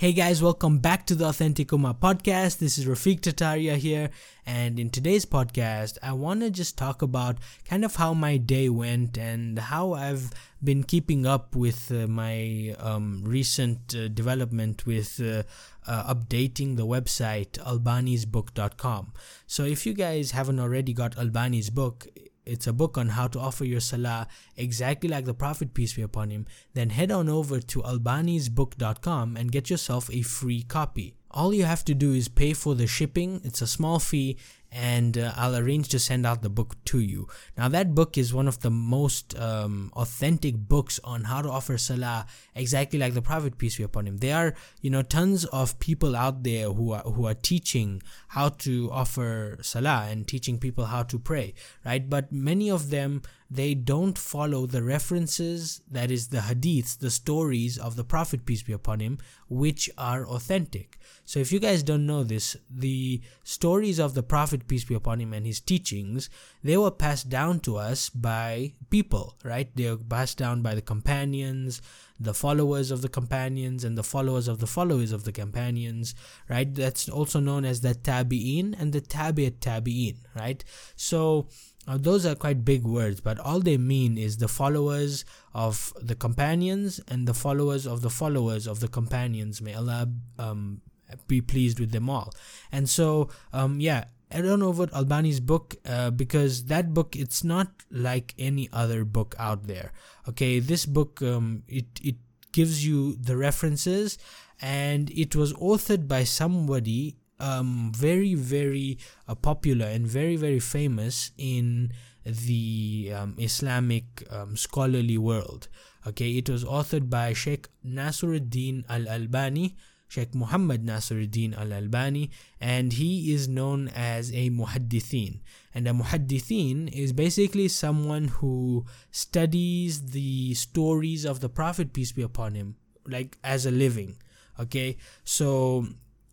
Hey guys, welcome back to the Authentic podcast. This is Rafiq Tataria here, and in today's podcast, I want to just talk about kind of how my day went and how I've been keeping up with uh, my um, recent uh, development with uh, uh updating the website albanisbook.com. So, if you guys haven't already got Albani's book, it's a book on how to offer your salah exactly like the Prophet, peace be upon him, then head on over to albanisbook.com and get yourself a free copy. All you have to do is pay for the shipping, it's a small fee, and uh, I'll arrange to send out the book to you. Now, that book is one of the most um, authentic books on how to offer salah exactly like the Prophet peace be upon him. There are, you know, tons of people out there who are who are teaching how to offer salah and teaching people how to pray, right? But many of them they don't follow the references, that is, the hadiths, the stories of the Prophet, peace be upon him, which are authentic. So, if you guys don't know this, the stories of the Prophet, peace be upon him, and his teachings, they were passed down to us by people, right? They were passed down by the companions, the followers of the companions, and the followers of the followers of the companions, right? That's also known as the tabi'in and the tabi'at tabi'in, right? So, now, those are quite big words, but all they mean is the followers of the companions and the followers of the followers of the companions. May Allah um, be pleased with them all. And so, um, yeah, I don't know about Albani's book uh, because that book it's not like any other book out there. Okay, this book um, it it gives you the references and it was authored by somebody um, very very uh, popular and very very famous in the um, Islamic um, scholarly world. Okay, it was authored by Sheikh Nasruddin Al Albani, Sheikh Muhammad Nasruddin Al Albani, and he is known as a muhaddithin. And a muhaddithin is basically someone who studies the stories of the Prophet, peace be upon him, like as a living. Okay, so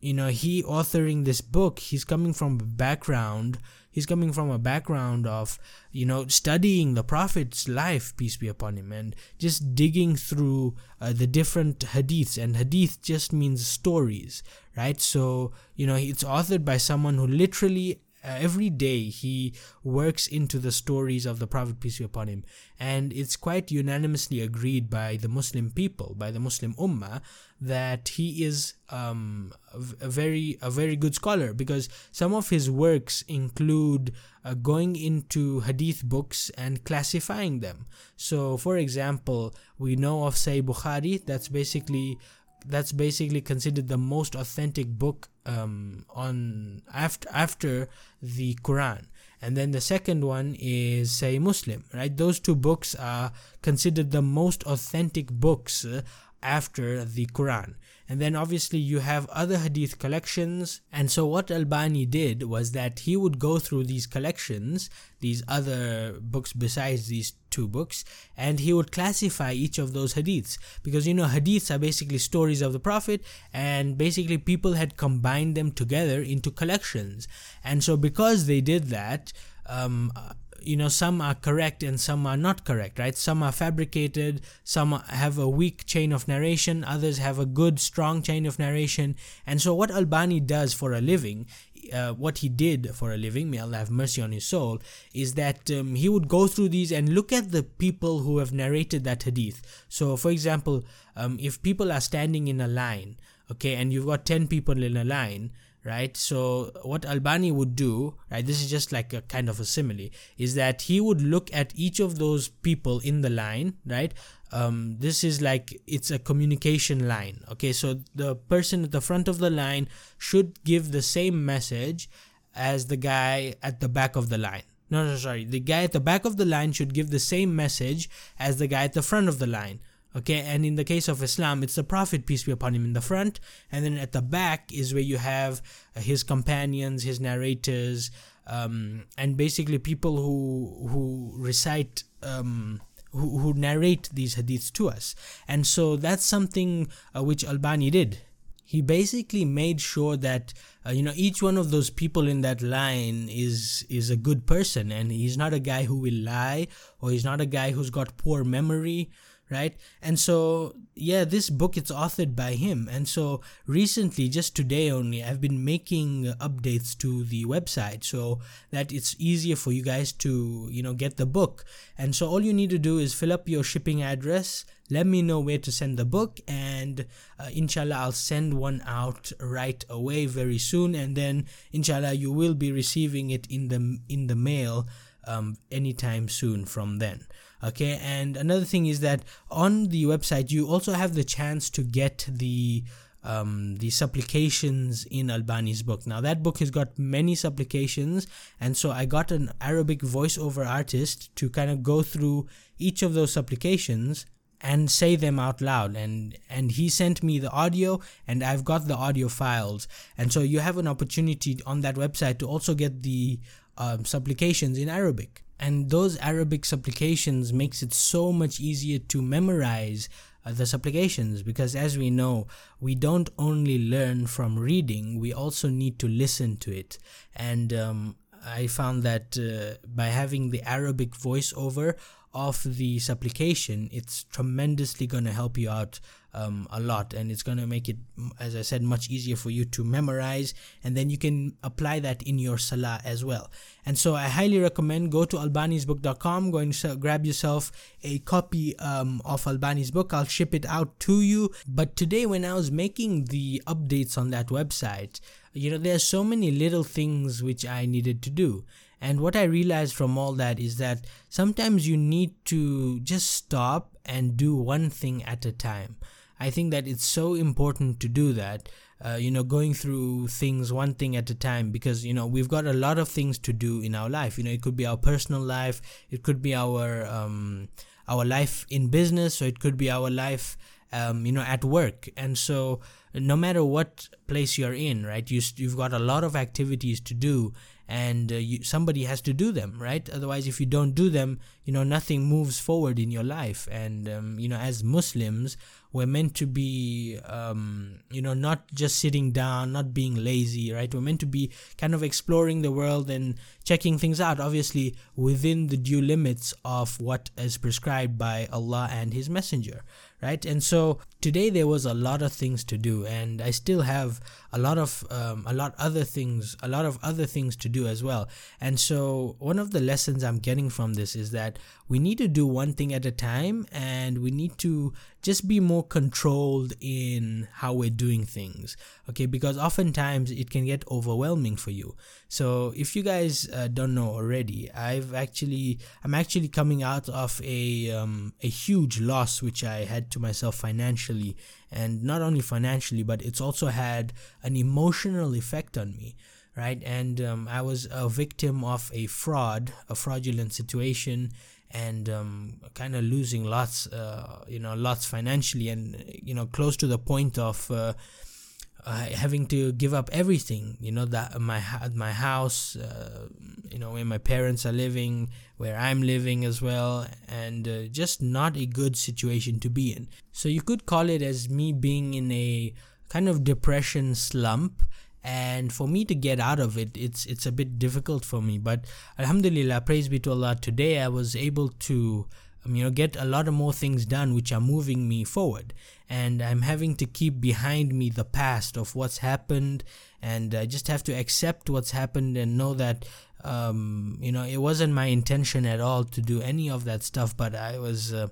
you know he authoring this book he's coming from a background he's coming from a background of you know studying the prophet's life peace be upon him and just digging through uh, the different hadiths and hadith just means stories right? So you know it's authored by someone who literally uh, every day he works into the stories of the Prophet peace be upon him, and it's quite unanimously agreed by the Muslim people, by the Muslim Ummah, that he is um, a very a very good scholar because some of his works include uh, going into hadith books and classifying them. So, for example, we know of Sahih Bukhari. That's basically that's basically considered the most authentic book um, on after after the Quran. And then the second one is Sahih Muslim, right? Those two books are considered the most authentic books uh, after the Quran. And then obviously you have other hadith collections. And so what Albani did was that he would go through these collections, these other books besides these two books, and he would classify each of those hadiths. Because you know, hadiths are basically stories of the Prophet, and basically people had combined them together into collections. And so because they did that, um, you know some are correct and some are not correct right some are fabricated some have a weak chain of narration others have a good strong chain of narration and so what albani does for a living uh, what he did for a living, may Allah have mercy on his soul, is that um, he would go through these and look at the people who have narrated that hadith. So, for example, um, if people are standing in a line, okay, and you've got 10 people in a line, right? So what albani would do right this is just like a kind of a simile is that he would look at each of those people in the line right? Um, this is like it's a communication line okay? So the person at the front of the line should give the same message as the guy at the back of the line. No no sorry. The guy at the back of the line should give the same message as the guy at the front of the line Okay, and in the case of Islam, it's the Prophet, peace be upon him, in the front, and then at the back is where you have uh, his companions, his narrators, um, and basically people who who recite. Um, who, who narrate these hadiths to us and so that's something uh, which albani did he basically made sure that uh, you know each one of those people in that line is is a good person and he's not a guy who will lie or he's not a guy who's got poor memory right? And so yeah this book it's authored by him. And so recently just today only i've been making updates to the website so that it's easier for you guys to you know get the book. And so all you need to do is fill up your shipping address let me know where to send the book and uh, inshallah i'll send one out right away very soon. And then inshallah you will be receiving it in the in the mail um, anytime soon from then okay? And another thing is that on the website you also have the chance to get the um, the supplications in Albani's book. Now that book has got many supplications, and so I got an Arabic voiceover artist to kind of go through each of those supplications and say them out loud. And and he sent me the audio and i've got the audio files. And so you have an opportunity on that website to also get the um, supplications in arabic and those arabic supplications makes it so much easier to memorize uh, the supplications. Because as we know we don't only learn from reading we also need to listen to it. And um, i found that uh, by having the arabic voiceover of the supplication, it's tremendously going to help you out um, a lot and it's going to make it, as I said, much easier for you to memorize and then you can apply that in your salah as well. And so I highly recommend go to albanisbook.com, go and grab yourself a copy um, of Albani's book. I'll ship it out to you. But today, when I was making the updates on that website, you know, there's so many little things which I needed to do. And what I realized from all that is that sometimes you need to just stop and do one thing at a time. I think that it's so important to do that. Uh, you know, going through things one thing at a time because you know we've got a lot of things to do in our life. You know, it could be our personal life, it could be our um, our life in business, or it could be our life, um, you know, at work. And so, no matter what place you're in, right, you you've got a lot of activities to do, and uh, you, somebody has to do them right? Otherwise if you don't do them you know nothing moves forward in your life. And um, you know as muslims we're meant to be um, you know not just sitting down not being lazy right? We're meant to be kind of exploring the world and checking things out obviously within the due limits of what is prescribed by allah and his messenger right? And so today there was a lot of things to do and i still have a lot of um, a lot other things a lot of other things to do as well. And so one of the lessons i'm getting from this is that we need to do one thing at a time and we need to just be more controlled in how we're doing things okay? Because oftentimes it can get overwhelming for you. So if you guys uh, don't know already. I've actually i'm actually coming out of a um, a huge loss which i had to myself financially. And not only financially but it's also had an emotional effect on me right? And um, i was a victim of a fraud a fraudulent situation and um, kind of losing lots, uh, you know, lots financially, and you know, close to the point of uh, uh, having to give up everything. You know, that my my house, uh, you know, where my parents are living, where I'm living as well, and uh, just not a good situation to be in. So you could call it as me being in a kind of depression slump and for me to get out of it it's it's a bit difficult for me but alhamdulillah praise be to allah today i was able to you know get a lot of more things done which are moving me forward. And i'm having to keep behind me the past of what's happened. And i just have to accept what's happened and know that um, you know it wasn't my intention at all to do any of that stuff but i was uh,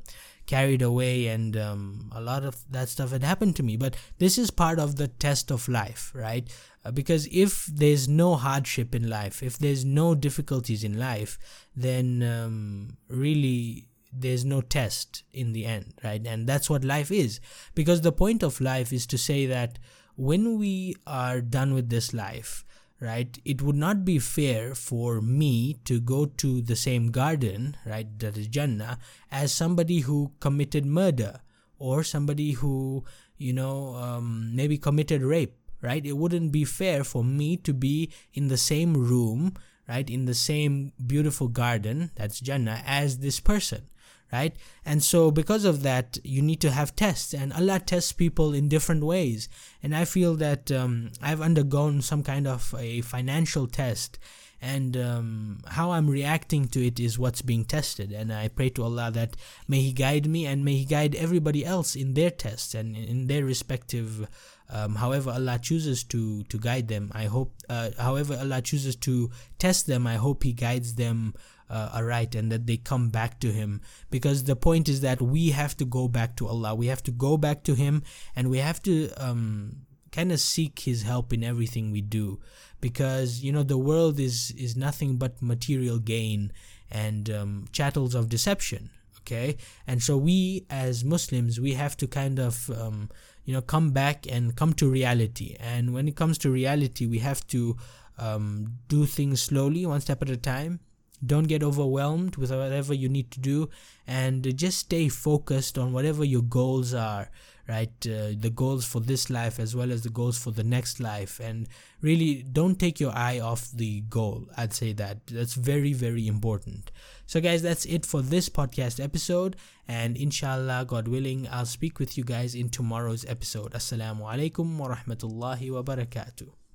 carried away and um, a lot of that stuff had happened to me. But this is part of the test of life right? Uh, because if there's no hardship in life if there's no difficulties in life then um, really there's no test in the end right? And that's what life is. Because the point of life is to say that when we are done with this life right it would not be fair for me to go to the same garden right that is jannah as somebody who committed murder or somebody who you know um, maybe committed rape right? It wouldn't be fair for me to be in the same room right in the same beautiful garden that's jannah as this person right? And so, because of that, you need to have tests, and Allah tests people in different ways. And I feel that um, I've undergone some kind of a financial test, and um, how I'm reacting to it is what's being tested. And I pray to Allah that may He guide me and may He guide everybody else in their tests and in their respective. Um, however Allah chooses to to guide them, I hope. Uh, however Allah chooses to test them, I hope He guides them uh, aright and that they come back to Him. Because the point is that we have to go back to Allah. We have to go back to Him, and we have to um, kind of seek his help in everything we do because you know the world is is nothing but material gain and um, chattels of deception okay? And so we as muslims we have to kind of um, you know come back and come to reality. And when it comes to reality we have to um, do things slowly one step at a time don't get overwhelmed with whatever you need to do and just stay focused on whatever your goals are right? Uh, the goals for this life as well as the goals for the next life. And really don't take your eye off the goal. I'd say that. That's very very important. So guys that's it for this podcast episode. And inshallah god willing i'll speak with you guys in tomorrow's episode. Assalamu alaikum wa rahmatullahi wa barakatuh